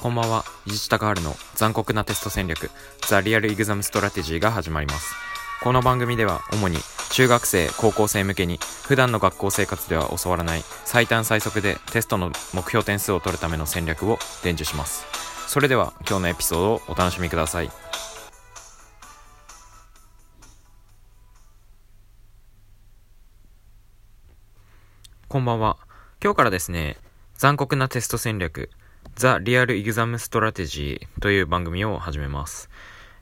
こんばんは、伊地高春の残酷なテスト戦略、ザ・リアル・イグザム・ストラテジーが始まります。この番組では主に中学生、高校生向けに普段の学校生活では教わらない最短最速でテストの目標点数を取るための戦略を伝授します。それでは今日のエピソードをお楽しみください。こんばんは。今日からですね、残酷なテスト戦略、ザ・リアル・イグザム・ストラテジーという番組を始めます。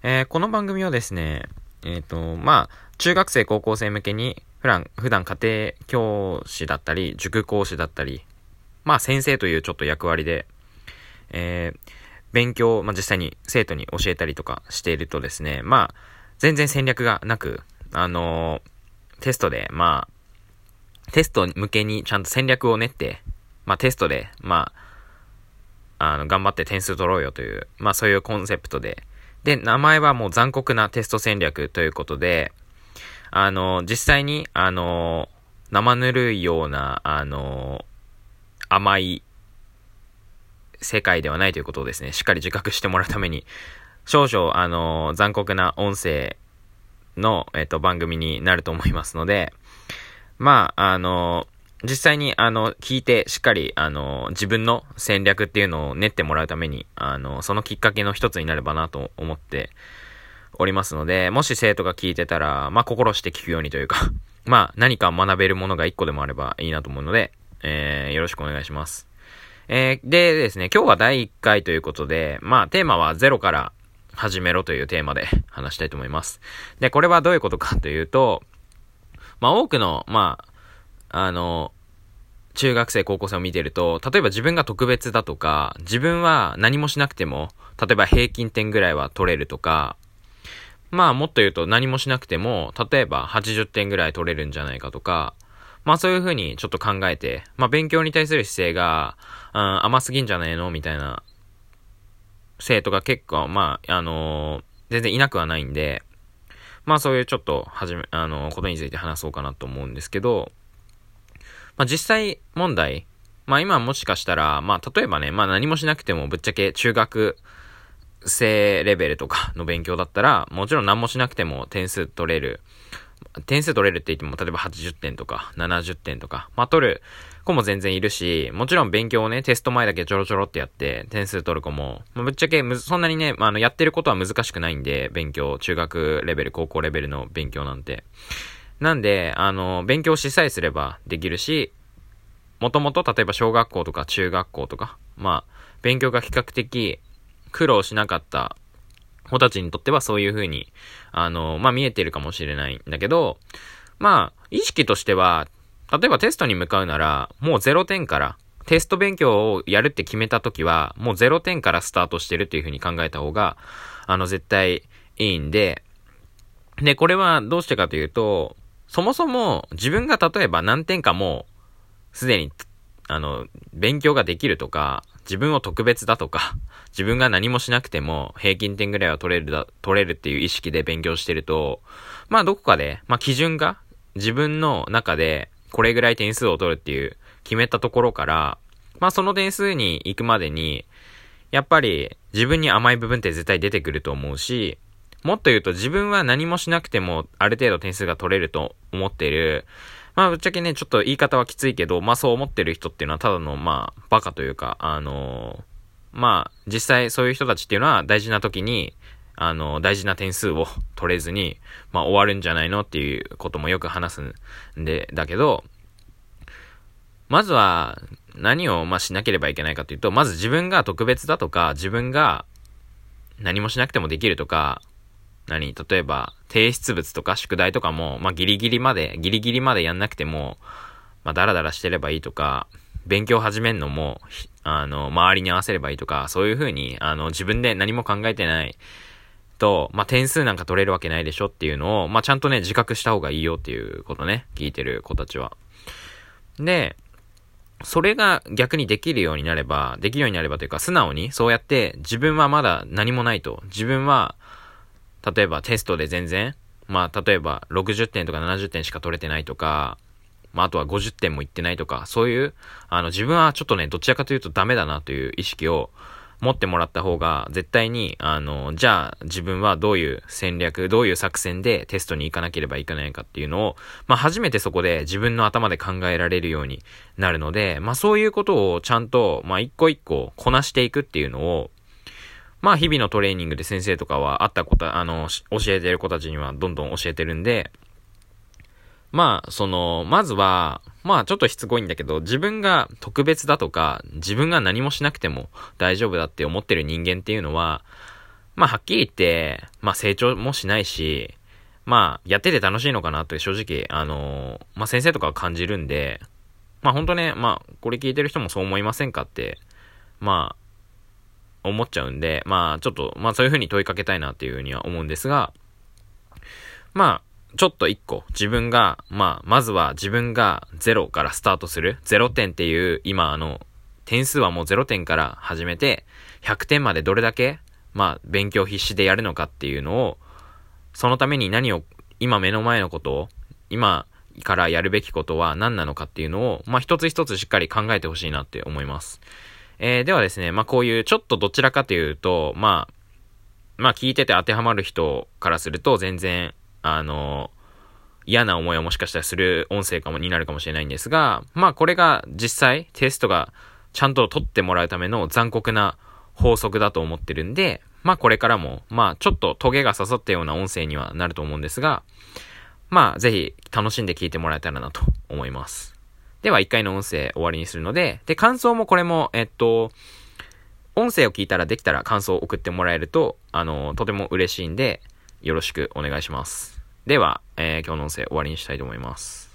えー、この番組はですね、えっ、ー、と、まあ、中学生、高校生向けに、普段、普段家庭教師だったり、塾講師だったり、まあ、先生というちょっと役割で、えー、勉強、まあ、実際に生徒に教えたりとかしているとですね、まあ、全然戦略がなく、あの、テストで、まあ、テスト向けにちゃんと戦略を練って、まあ、テストで、まあ、あの、頑張って点数取ろうよという、まあそういうコンセプトで。で、名前はもう残酷なテスト戦略ということで、あの、実際に、あの、生ぬるいような、あの、甘い世界ではないということをですね、しっかり自覚してもらうために、少々、あの、残酷な音声の、えっと、番組になると思いますので、まあ、あの、実際に、あの、聞いて、しっかり、あの、自分の戦略っていうのを練ってもらうために、あの、そのきっかけの一つになればなと思っておりますので、もし生徒が聞いてたら、まあ、心して聞くようにというかまあ、何か学べるものが一個でもあればいいなと思うので、えー、よろしくお願いします。えー、でですね、今日は第1回ということで、まあ、テーマはゼロから始めろというテーマで話したいと思います。で、これはどういうことかというと、まあ、多くの、まあ、あの、中学生、高校生を見てると、例えば自分が特別だとか、自分は何もしなくても、例えば平均点ぐらいは取れるとか、まあもっと言うと何もしなくても、例えば80点ぐらい取れるんじゃないかとか、まあそういうふうにちょっと考えて、まあ勉強に対する姿勢が、うん、甘すぎんじゃねえのみたいな生徒が結構、まあ、あのー、全然いなくはないんで、まあそういうちょっとはじめ、あのー、ことについて話そうかなと思うんですけど、まあ、実際問題、まあ今もしかしたら、まあ例えばね、まあ何もしなくてもぶっちゃけ中学生レベルとかの勉強だったら、もちろん何もしなくても点数取れる。点数取れるって言っても、例えば80点とか70点とか、まあ取る子も全然いるし、もちろん勉強をね、テスト前だけちょろちょろってやって点数取る子も、まあ、ぶっちゃけそんなにね、まあ、あの、やってることは難しくないんで、勉強、中学レベル、高校レベルの勉強なんて。なんで、あの、勉強しさえすればできるし、もともと例えば小学校とか中学校とか、まあ、勉強が比較的苦労しなかった子たちにとってはそういう風に、あの、まあ見えてるかもしれないんだけど、まあ、意識としては、例えばテストに向かうなら、もう0点から、テスト勉強をやるって決めた時は、もう0点からスタートしてるっていう風に考えた方が、あの、絶対いいんで、で、これはどうしてかというと、そもそも自分が例えば何点かもうすでに、あの、勉強ができるとか、自分を特別だとか、自分が何もしなくても平均点ぐらいは取れるだ、取れるっていう意識で勉強してると、まあどこかで、まあ基準が自分の中でこれぐらい点数を取るっていう決めたところから、まあその点数に行くまでに、やっぱり自分に甘い部分って絶対出てくると思うし、もっと言うと自分は何もしなくてもある程度点数が取れると思っている。まあぶっちゃけね、ちょっと言い方はきついけど、まあそう思ってる人っていうのはただのまあバカというか、あのー、まあ実際そういう人たちっていうのは大事な時に、あの、大事な点数を取れずに、まあ終わるんじゃないのっていうこともよく話すんで、だけど、まずは何をまあしなければいけないかというと、まず自分が特別だとか、自分が何もしなくてもできるとか、何例えば、提出物とか宿題とかも、まあ、ギリギリまで、ギリギリまでやんなくても、まあ、ダラダラしてればいいとか、勉強始めんのも、あの、周りに合わせればいいとか、そういう風に、あの、自分で何も考えてないと、まあ、点数なんか取れるわけないでしょっていうのを、まあ、ちゃんとね、自覚した方がいいよっていうことね、聞いてる子たちは。で、それが逆にできるようになれば、できるようになればというか、素直に、そうやって自分はまだ何もないと。自分は、例えばテストで全然、まあ、例えば60点とか70点しか取れてないとか、まあ、あとは50点もいってないとか、そういう、あの、自分はちょっとね、どちらかというとダメだなという意識を、持ってもらった方が、絶対に、あの、じゃあ自分はどういう戦略、どういう作戦でテストに行かなければいけないかっていうのを、まあ初めてそこで自分の頭で考えられるようになるので、まあそういうことをちゃんと、まあ一個一個こなしていくっていうのを、まあ日々のトレーニングで先生とかはあったこと、あの、教えてる子たちにはどんどん教えてるんで、まあ、その、まずは、まあちょっとしつこいんだけど、自分が特別だとか、自分が何もしなくても大丈夫だって思ってる人間っていうのは、まあはっきり言って、まあ成長もしないし、まあやってて楽しいのかなって正直、あのまあ先生とかは感じるんで、まあ本当ね、まあこれ聞いてる人もそう思いませんかって、まあ、思っちゃうんで、まあちょっと、まあそういうふうに問いかけたいなっていうふうには思うんですが、まあ、ちょっと一個、自分が、まあ、まずは自分が0からスタートする。0点っていう、今あの、点数はもう0点から始めて、100点までどれだけ、まあ、勉強必死でやるのかっていうのを、そのために何を、今目の前のことを、今からやるべきことは何なのかっていうのを、まあ、一つ一つしっかり考えてほしいなって思います。えー、ではですね、まあ、こういうちょっとどちらかというと、まあ、まあ、聞いてて当てはまる人からすると全然、あの、嫌な思いをもしかしたらする音声かもになるかもしれないんですが、まあこれが実際テストがちゃんと取ってもらうための残酷な法則だと思ってるんで、まあこれからも、まあちょっとトゲが刺さったような音声にはなると思うんですが、まあぜひ楽しんで聞いてもらえたらなと思います。では一回の音声終わりにするので、で、感想もこれも、えっと、音声を聞いたらできたら感想を送ってもらえると、あの、とても嬉しいんで、よろしくお願いします。では、えー、今日の音声終わりにしたいと思います。